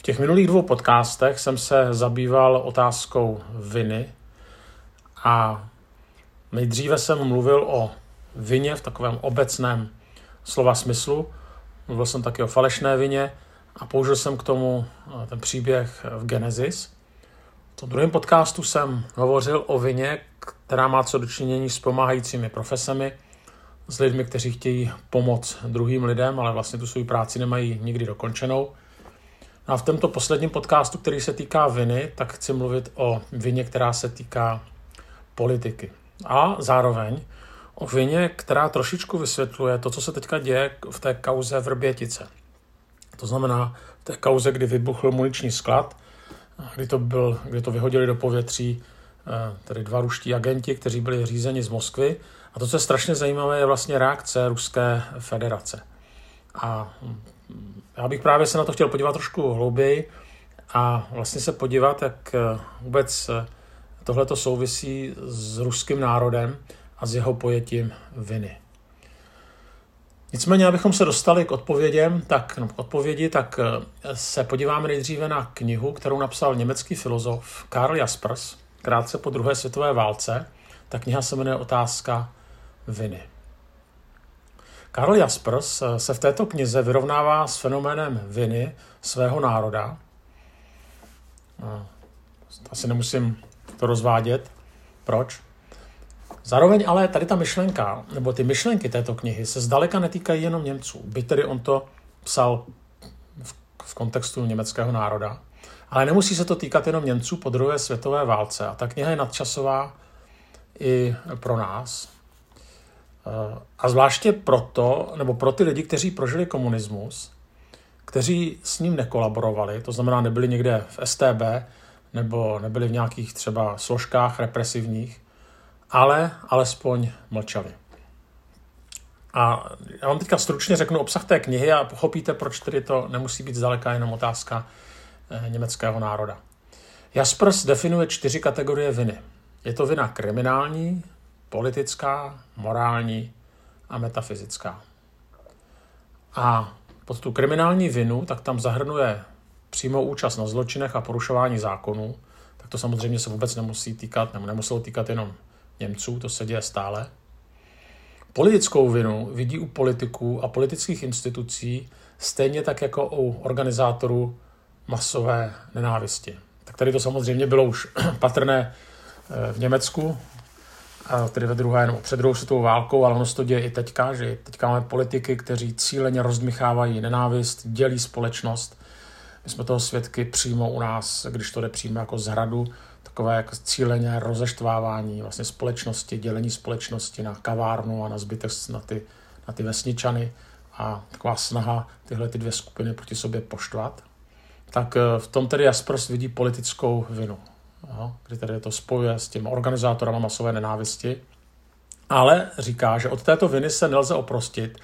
V těch minulých dvou podcastech jsem se zabýval otázkou viny a nejdříve jsem mluvil o vině v takovém obecném slova smyslu. Mluvil jsem taky o falešné vině a použil jsem k tomu eh, ten příběh v Genesis. V tom druhém podcastu jsem hovořil o vině, která má co dočinění s pomáhajícími profesemi, s lidmi, kteří chtějí pomoct druhým lidem, ale vlastně tu svou práci nemají nikdy dokončenou. A v tomto posledním podcastu, který se týká viny, tak chci mluvit o vině, která se týká politiky. A zároveň o vině, která trošičku vysvětluje to, co se teďka děje v té kauze Vrbětice. To znamená v té kauze, kdy vybuchl muniční sklad, kdy to, byl, kdy to vyhodili do povětří eh, tedy dva ruští agenti, kteří byli řízeni z Moskvy. A to, co je strašně zajímavé, je vlastně reakce Ruské federace. A já bych právě se na to chtěl podívat trošku hlouběji a vlastně se podívat, jak eh, vůbec eh, tohleto souvisí s ruským národem a s jeho pojetím viny. Nicméně, abychom se dostali k odpovědím, tak, no, k odpovědi, tak eh, se podíváme nejdříve na knihu, kterou napsal německý filozof Karl Jaspers krátce po druhé světové válce. Ta kniha se jmenuje Otázka viny. Karl Jaspers se v této knize vyrovnává s fenoménem viny svého národa. Eh, asi nemusím to rozvádět. Proč? Zároveň ale tady ta myšlenka, nebo ty myšlenky této knihy se zdaleka netýkají jenom Němců. By tedy on to psal v, v kontextu německého národa. Ale nemusí se to týkat jenom Němců po druhé světové válce. A ta kniha je nadčasová i pro nás. A zvláště proto, nebo pro ty lidi, kteří prožili komunismus, kteří s ním nekolaborovali, to znamená nebyli někde v STB, nebo nebyli v nějakých třeba složkách represivních, ale alespoň mlčeli. A já vám teďka stručně řeknu obsah té knihy a pochopíte, proč tedy to nemusí být zdaleka jenom otázka eh, německého národa. Jaspers definuje čtyři kategorie viny. Je to vina kriminální, politická, morální a metafyzická. A pod tu kriminální vinu, tak tam zahrnuje přímou účast na zločinech a porušování zákonů, tak to samozřejmě se vůbec nemusí týkat, nebo nemuselo týkat jenom Němců, to se děje stále. Politickou vinu vidí u politiků a politických institucí stejně tak jako u organizátorů masové nenávisti. Tak tady to samozřejmě bylo už patrné eh, v Německu, tedy ve druhé nebo před druhou světovou válkou, ale ono se to děje i teďka, že teďka máme politiky, kteří cíleně rozdmichávají nenávist, dělí společnost. My jsme toho svědky přímo u nás, když to jde přímo jako z hradu, takové jako cíleně rozeštvávání vlastně společnosti, dělení společnosti na kavárnu a na zbytek na ty, na ty vesničany. A taková snaha tyhle ty dvě skupiny proti sobě poštvat, tak eh, v tom tedy Jaspers vidí politickou vinu, jo, kdy tedy to spojuje s těmi organizátorama masové nenávisti, ale říká, že od této viny se nelze oprostit,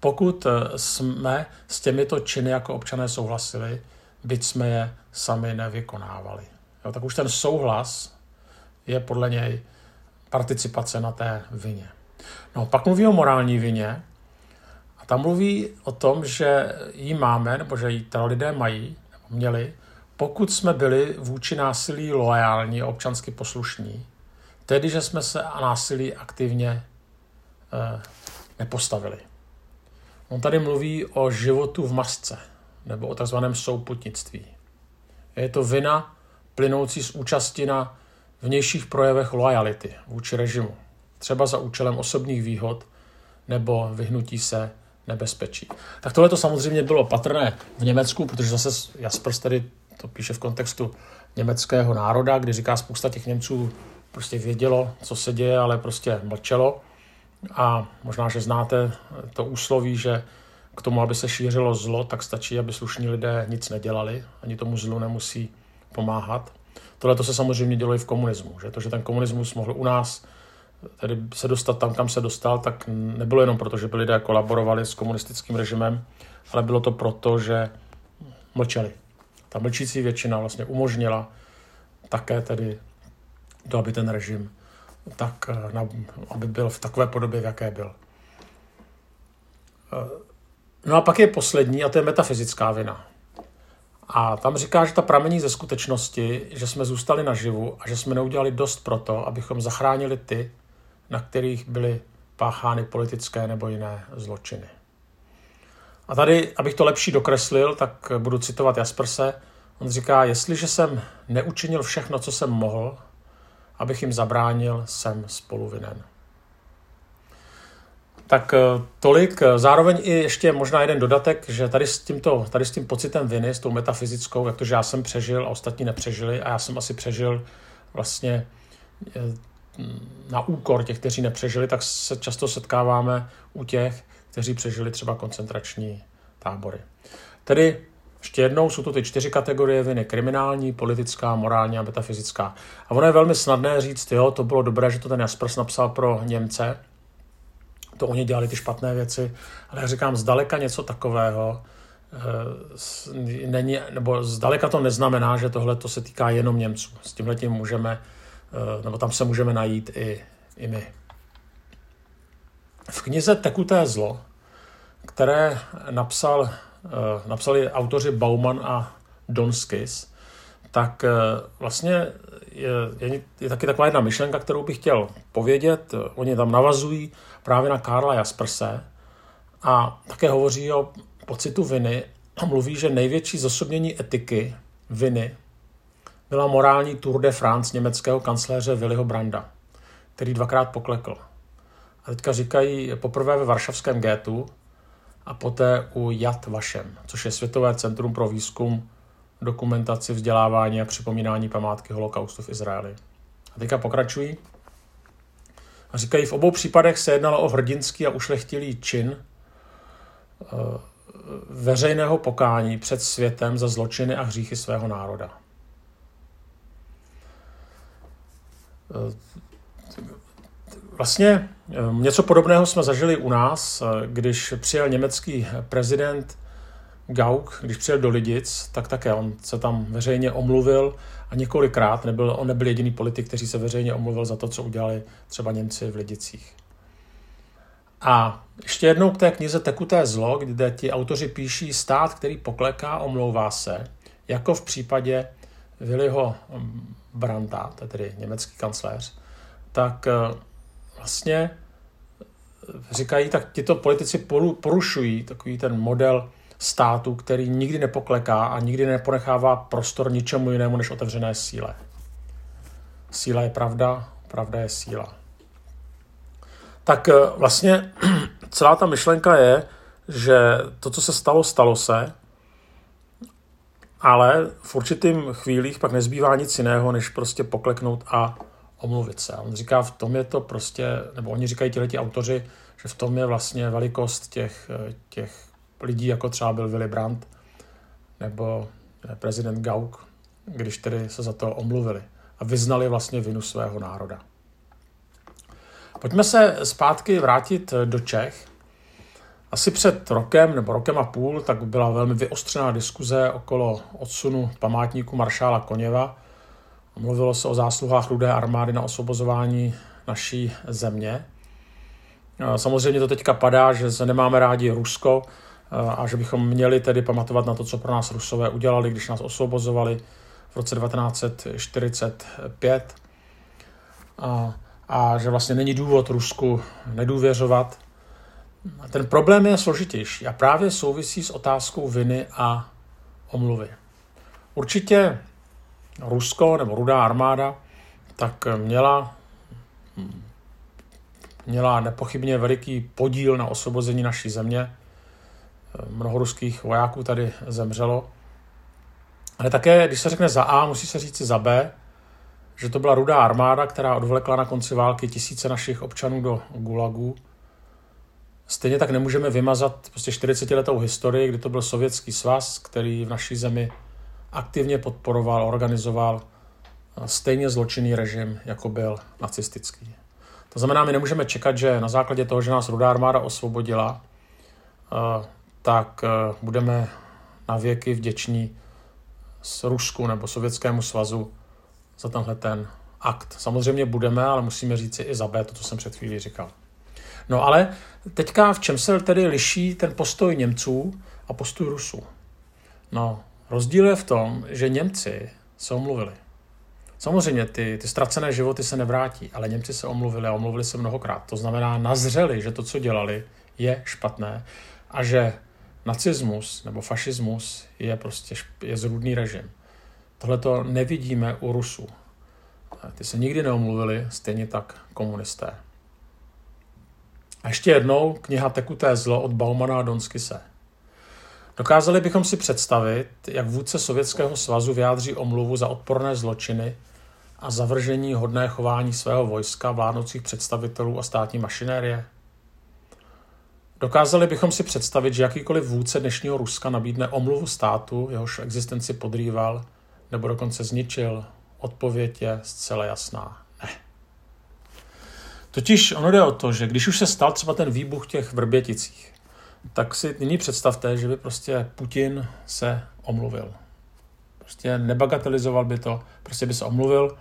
pokud eh, jsme s těmito činy jako občané souhlasili, byť jsme je sami nevykonávali. Jo, tak už ten souhlas je podle něj participace na té vině. No, pak mluví o morální vině a tam mluví o tom, že ji máme, nebo že ji teda lidé mají, nebo měli, pokud jsme byli vůči násilí loajální a občansky poslušní, tedy, že jsme se a násilí aktivně eh, nepostavili. On tady mluví o životu v masce, nebo o takzvaném souputnictví. Je to vina plynoucí z účasti na vnějších projevech lojality vůči režimu, třeba za účelem osobních výhod nebo vyhnutí se nebezpečí. Tak tohle to samozřejmě bylo patrné v Německu, protože zase Jaspers tady to píše v kontextu německého národa, kdy říká spousta těch Němců prostě vědělo, co se děje, ale prostě mlčelo. A možná, že znáte to úsloví, že k tomu, aby se šířilo zlo, tak stačí, aby slušní lidé nic nedělali, ani tomu zlu nemusí pomáhat. Tohle to se samozřejmě dělo i v komunismu. Že to, že ten komunismus mohl u nás tedy se dostat tam, kam se dostal, tak nebylo jenom proto, že by lidé kolaborovali s komunistickým režimem, ale bylo to proto, že mlčeli. Ta mlčící většina vlastně umožnila také tedy to, aby ten režim tak, aby byl v takové podobě, v jaké byl. No a pak je poslední, a to je metafyzická vina. A tam říká, že ta pramení ze skutečnosti, že jsme zůstali naživu a že jsme neudělali dost pro to, abychom zachránili ty, na kterých byly páchány politické nebo jiné zločiny. A tady, abych to lepší dokreslil, tak budu citovat Jasperse. On říká, jestliže jsem neučinil všechno, co jsem mohl, abych jim zabránil, jsem spoluvinen. Tak eh, tolik. Zároveň i ještě možná jeden dodatek, že tady s, tímto, tady s tím pocitem viny, s tou metafyzickou, jak to, že já jsem přežil a ostatní nepřežili a já jsem asi přežil vlastně eh, na úkor těch, kteří nepřežili, tak se často setkáváme u těch, kteří přežili třeba koncentrační tábory. Tedy ještě jednou jsou to ty čtyři kategorie viny. Kriminální, politická, morální a metafyzická. A ono je velmi snadné říct, jo, to bylo dobré, že to ten Jaspers napsal pro Němce, to oni dělali ty špatné věci, ale jak říkám, zdaleka něco takového e, není, nebo zdaleka to neznamená, že tohle to se týká jenom Němců. S tímhle tím můžeme, e, nebo tam se můžeme najít i, i my. V knize Tekuté zlo, které napsal, e, napsali autoři Bauman a Donskis, tak vlastně je, je, je taky taková jedna myšlenka, kterou bych chtěl povědět. Oni tam navazují právě na Karla Jasperse a také hovoří o pocitu viny a mluví, že největší zosobnění etiky viny byla morální Tour de France německého kancléře Willyho Branda, který dvakrát poklekl. A teďka říkají poprvé ve varšavském gétu a poté u Yad Vashem, což je Světové centrum pro výzkum, dokumentaci, vzdělávání a připomínání památky holokaustu v Izraeli. A teďka pokračují. A říkají, v obou případech se jednalo o hrdinský a ušlechtilý čin eh, veřejného pokání před světem za zločiny a hříchy svého národa. Eh, vlastně eh, něco podobného jsme zažili u nás, když přijel německý prezident Gauck, když přijel do Lidic, tak také on se tam veřejně omluvil a několikrát nebyl, on nebyl jediný politik, který se veřejně omluvil za to, co udělali třeba Němci v Lidicích. A ještě jednou k té knize Tekuté zlo, kde ti autoři píší stát, který pokleká, omlouvá se, jako v případě Willyho mm, Branda, tedy německý kancléř, tak eh, vlastně říkají, tak tyto politici porušují takový ten model státu, který nikdy nepokleká a nikdy neponechává prostor ničemu jinému než otevřené síle. Síla je pravda, pravda je síla. Tak eh, vlastně celá ta myšlenka je, že to, co se stalo, stalo se, ale v určitým chvílích pak nezbývá nic jiného, než prostě pokleknout a omluvit se. On říká, v tom je to prostě, nebo oni říkají ti autoři, že v tom je vlastně velikost těch, eh, těch lidí, jako třeba byl Willy Brandt nebo eh, prezident Gauck, když tedy se za to omluvili a vyznali vlastně vinu svého národa. Pojďme se zpátky vrátit eh, do Čech. Asi před rokem nebo rokem a půl tak byla velmi vyostřená diskuze okolo odsunu památníku maršála Koněva. Mluvilo se o zásluhách rudé armády na osvobozování naší země. Eh, samozřejmě to teďka padá, že se nemáme rádi Rusko, a že bychom měli tedy pamatovat na to, co pro nás Rusové udělali, když nás osvobozovali v roce 1945 a, a že vlastně není důvod Rusku nedůvěřovat. Ten problém je složitější a právě souvisí s otázkou viny a omluvy. Určitě Rusko nebo Rudá armáda tak měla, měla nepochybně veliký podíl na osvobození naší země, mnoho ruských vojáků tady zemřelo. Ale také, když se řekne za A, musí se říct za B, že to byla rudá armáda, která odvlekla na konci války tisíce našich občanů do gulagu. Stejně tak nemůžeme vymazat prostě 40-letou historii, kdy to byl sovětský svaz, který v naší zemi aktivně podporoval, organizoval stejně zločinný režim, jako byl nacistický. To znamená, my nemůžeme čekat, že na základě toho, že nás rudá armáda osvobodila, tak eh, budeme na věky vděční s Rusku nebo Sovětskému svazu za tenhle ten akt. Samozřejmě budeme, ale musíme říct si i za B, to, co jsem před chvílí říkal. No ale teďka v čem se tedy liší ten postoj Němců a postoj Rusů? No, Rozdíl je v tom, že Němci se omluvili. Samozřejmě ty, ty ztracené životy se nevrátí, ale Němci se omluvili a omluvili se mnohokrát. To znamená, nazřeli, že to, co dělali, je špatné a že nacismus nebo fašismus je prostě je zrůdný režim. Tohle to nevidíme u Rusů. Ty se nikdy neomluvili, stejně tak komunisté. A ještě jednou kniha Tekuté zlo od Baumana a Donskise. Dokázali bychom si představit, jak vůdce Sovětského svazu vyjádří omluvu za odporné zločiny a zavržení hodné chování svého vojska, vládnoucích představitelů a státní mašinérie? Dokázali bychom si představit, že jakýkoliv vůdce dnešního Ruska nabídne omluvu státu, jehož existenci podrýval nebo dokonce zničil? Odpověď je zcela jasná. Ne. Totiž ono jde o to, že když už se stal třeba ten výbuch těch vrběticích, tak si nyní představte, že by prostě Putin se omluvil. Prostě nebagatelizoval by to, prostě by se omluvil,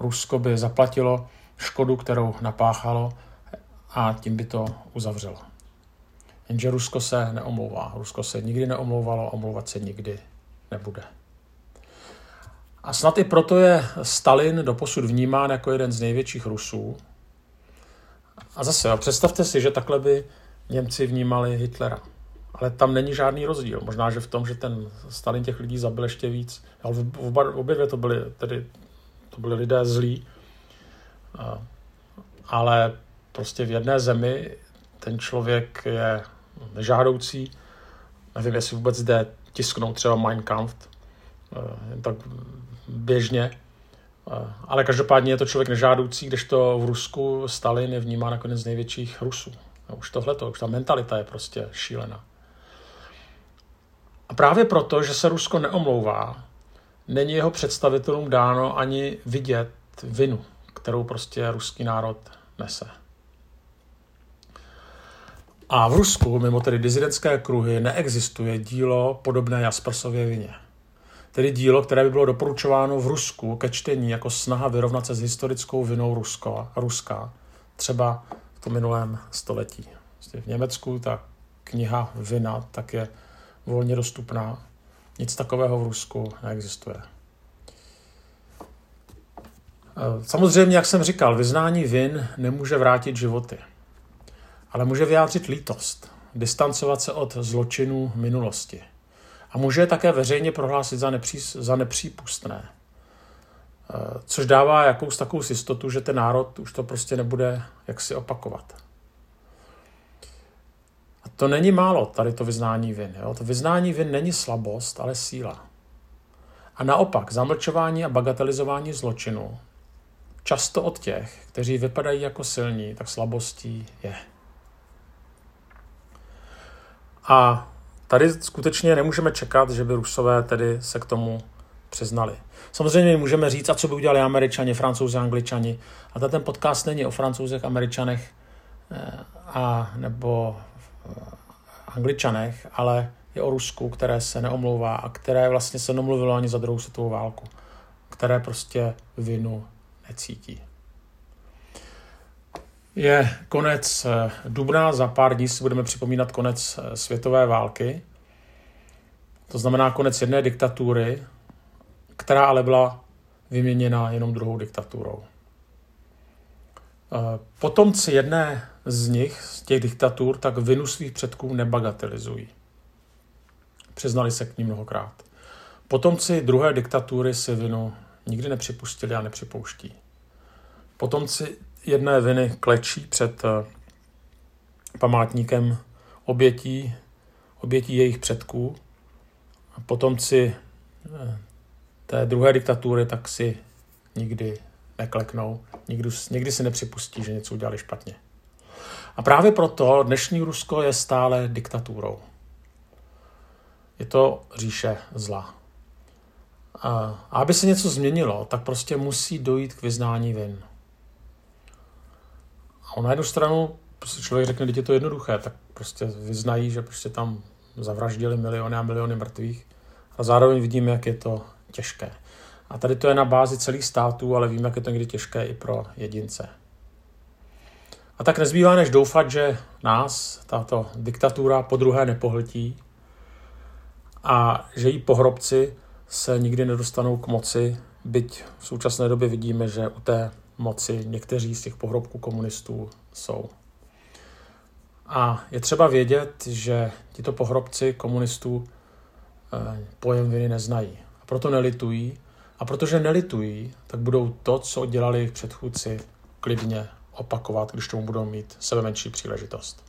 Rusko by zaplatilo škodu, kterou napáchalo a tím by to uzavřelo. Jenže Rusko se neomlouvá. Rusko se nikdy neomlouvalo, omlouvat se nikdy nebude. A snad i proto je Stalin doposud vnímán jako jeden z největších Rusů. A zase, představte si, že takhle by Němci vnímali Hitlera. Ale tam není žádný rozdíl. Možná, že v tom, že ten Stalin těch lidí zabil ještě víc. Ale oba, obě dvě to byly, tedy, to byly lidé zlí. Ale prostě v jedné zemi ten člověk je nežádoucí. Nevím, jestli vůbec jde tisknout třeba Mein Kampf, jen tak běžně. Ale každopádně je to člověk nežádoucí, když to v Rusku Stalin je vnímán jako jeden z největších Rusů. A už tohle, už ta mentalita je prostě šílená. A právě proto, že se Rusko neomlouvá, není jeho představitelům dáno ani vidět vinu, kterou prostě ruský národ nese. A v Rusku, mimo tedy dizidentské kruhy, neexistuje dílo podobné Jaspersově vině. Tedy dílo, které by bylo doporučováno v Rusku ke čtení jako snaha vyrovnat se s historickou vinou Rusko, Ruska, třeba tom minulém století. Vlastně v Německu ta kniha Vina tak je volně dostupná. Nic takového v Rusku neexistuje. Samozřejmě, jak jsem říkal, vyznání vin nemůže vrátit životy ale může vyjádřit lítost, distancovat se od zločinů minulosti. A může také veřejně prohlásit za, nepří, za nepřípustné. Což dává jakous takovou jistotu, že ten národ už to prostě nebude jaksi opakovat. A to není málo, tady to vyznání vin. Jo? To vyznání vin není slabost, ale síla. A naopak, zamlčování a bagatelizování zločinu často od těch, kteří vypadají jako silní, tak slabostí je. A tady skutečně nemůžeme čekat, že by Rusové tedy se k tomu přiznali. Samozřejmě můžeme říct, a co by udělali Američani, Francouzi, Angličani. A ten podcast není o Francouzech, Američanech eh, a nebo eh, Angličanech, ale je o Rusku, které se neomlouvá a které vlastně se nemluvilo ani za druhou světovou válku, které prostě vinu necítí. Je konec eh, dubna, za pár dní si budeme připomínat konec světové války. To znamená konec jedné diktatury, která ale byla vyměněna jenom druhou diktaturou. Eh, potomci jedné z nich, z těch diktatur, tak vinu svých předků nebagatelizují. Přiznali se k ní mnohokrát. Potomci druhé diktatury si vinu nikdy nepřipustili a nepřipouští. Potomci jedné viny klečí před eh, památníkem obětí, obětí jejich předků. Potomci eh, té druhé diktatury tak si nikdy nekleknou, nikdy, nikdy si nepřipustí, že něco udělali špatně. A právě proto dnešní Rusko je stále diktaturou. Je to říše zla. A aby se něco změnilo, tak prostě musí dojít k vyznání vin. A na jednu stranu prostě člověk řekne, že je to jednoduché, tak prostě vyznají, že prostě tam zavraždili miliony a miliony mrtvých a zároveň vidíme, jak je to těžké. A tady to je na bázi celých států, ale víme, jak je to někdy těžké i pro jedince. A tak nezbývá než doufat, že nás tato diktatura po druhé nepohltí a že jí pohrobci se nikdy nedostanou k moci, byť v současné době vidíme, že u té moci někteří z těch pohrobků komunistů jsou. A je třeba vědět, že tito pohrobci komunistů eh, pojem viny neznají. Proto nelitují. A protože nelitují, tak budou to, co dělali jejich předchůdci, klidně opakovat, když tomu budou mít sebe menší příležitost.